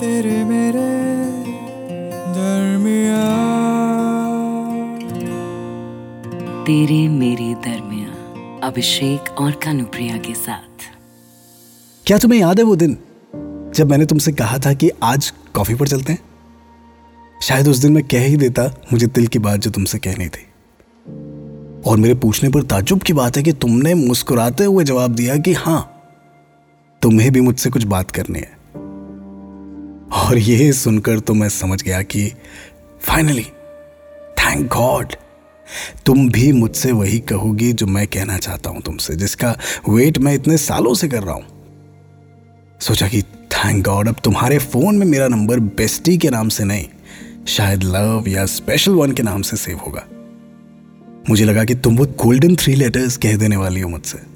तेरे मेरे दरमिया तेरे मेरे दरमिया अभिषेक और कानुप्रिया के साथ। क्या तुम्हें याद है वो दिन जब मैंने तुमसे कहा था कि आज कॉफ़ी पर चलते हैं? शायद उस दिन मैं कह ही देता मुझे दिल की बात जो तुमसे कहनी थी। और मेरे पूछने पर ताजुब की बात है कि तुमने मुस्कुराते हुए जवाब दिया कि हाँ तुम्हें भी मुझसे कुछ बात करनी है। और ये सुनकर तो मैं समझ गया कि फाइनली थैंक गॉड तुम भी मुझसे वही कहोगी जो मैं कहना चाहता हूँ तुमसे, जिसका वेट मैं इतने सालों से कर रहा हूँ। सोचा कि थैंक गॉड अब तुम्हारे फ़ोन में मेरा नंबर बेस्टी के नाम से नहीं, शायद लव या स्पेशल वन के नाम से सेव होगा। मुझे लगा कि तुम वो गोल्डन थ्री लेटर्स कह देने वाली हो मुझसे।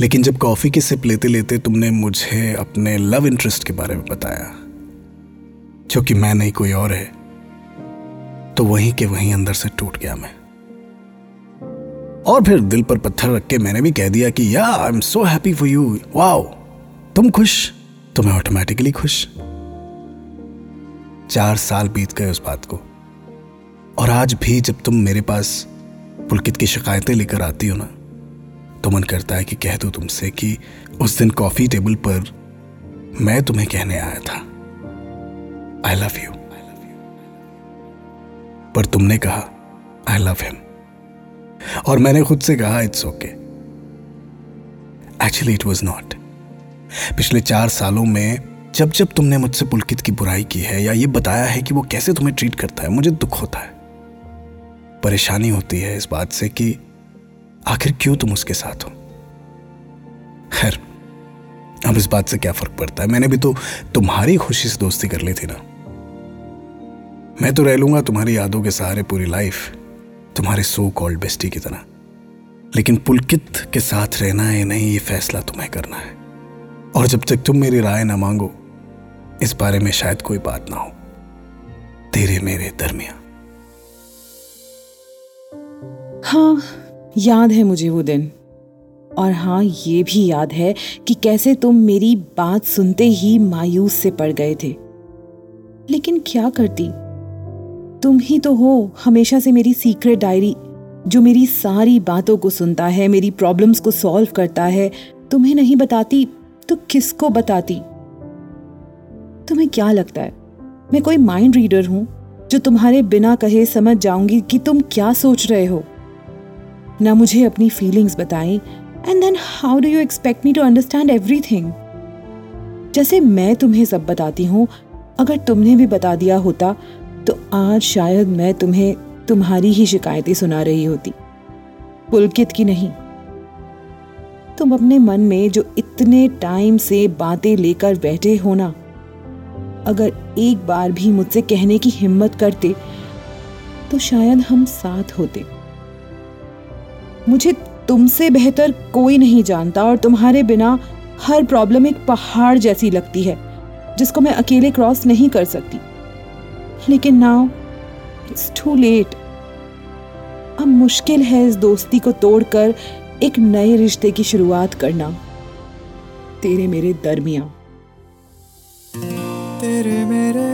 लेकिन जब कॉफ़ी की सिप लेते लेते तुमने मुझे अपने लव इंटरेस्ट के बारे में बताया, जो कि मैं नहीं, कोई और है तो वहीं के वहीं अंदर से टूट गया मैं। और फिर दिल पर पत्थर रख के मैंने भी कह दिया कि, yeah I am so happy for you wow तुम खुश? तो मैं ऑटोमेटिकली खुश? चार साल बीत गए उस बात को। और आज भी जब तुम मेरे पास पुलकित की शिकायतें लेकर आती हो ना तो मन करता है कि कह दो तुमसे कि उस दिन कॉफ़ी टेबल पर मैं तुम्हें कहने आया था। आई लव यू पर तुमने कहा आई लव हिम और मैंने खुद से कहा it's okay actually it was not पिछले चार सालों में जब जब तुमने मुझसे पुलकित की बुराई की है या ये बताया है कि वो कैसे तुम्हें ट्रीट करता है, मुझे दुख होता है। परेशानी होती है इस बात से कि आखिर क्यों तुम उसके साथ हो? खैर, अब इस बात से क्या फ़र्क पड़ता है? मैंने भी तो तुम्हारी खुशी से दोस्ती कर ली थी ना। मैं तो रह लूँगा तुम्हारी यादों के सहारे पूरी लाइफ तुम्हारे सो कॉल्ड बेस्टी की तरह। लेकिन पुलकित के साथ रहना है नहीं, ये फैसला तुम्हें करना है। और जब तक तुम मेरी राय ना मांगो, इस बारे में शायद कोई बात ना हो। तेरे मेरे दरमिया हाँ याद है मुझे वो दिन। और हाँ ये भी याद है कि कैसे तुम मेरी बात सुनते ही मायूस से पड़ गए थे। लेकिन क्या करती? तुम ही तो हो हमेशा से मेरी सीक्रेट डायरी, जो मेरी सारी बातों को सुनता है, मेरी प्रॉब्लम्स को सॉल्व करता है। तुम्हें नहीं बताती तो किसको बताती? तुम्हें क्या लगता है? मैं कोई माइंड रीडर हूँ, जो तुम्हारे बिना कहे समझ जाऊँगी कि तुम क्या सोच रहे हो। ना मुझे अपनी फीलिंग्स बताई and then how do you expect me to understand everything जैसे मैं तुम्हें सब बताती हूँ, अगर तुमने भी बता दिया होता तो आज शायद मैं तुम्हें तुम्हारी ही शिकायतें सुना रही होती। पुलकित की नहीं। तुम अपने मन में जो इतने टाइम से बातें लेकर बैठे हो ना, अगर एक बार भी मुझसे कहने की हिम्मत करते तो शायद हम साथ होते। मुझे तुमसे बेहतर कोई नहीं जानता और तुम्हारे बिना हर प्रॉब्लम एक पहाड़ जैसी लगती है, जिसको मैं अकेले क्रॉस नहीं कर सकती। लेकिन नाउ इट्स टू लेट अब मुश्किल है इस दोस्ती को तोड़कर एक नए रिश्ते की शुरुआत करना। तेरे मेरे दरमिया तेरे मेरे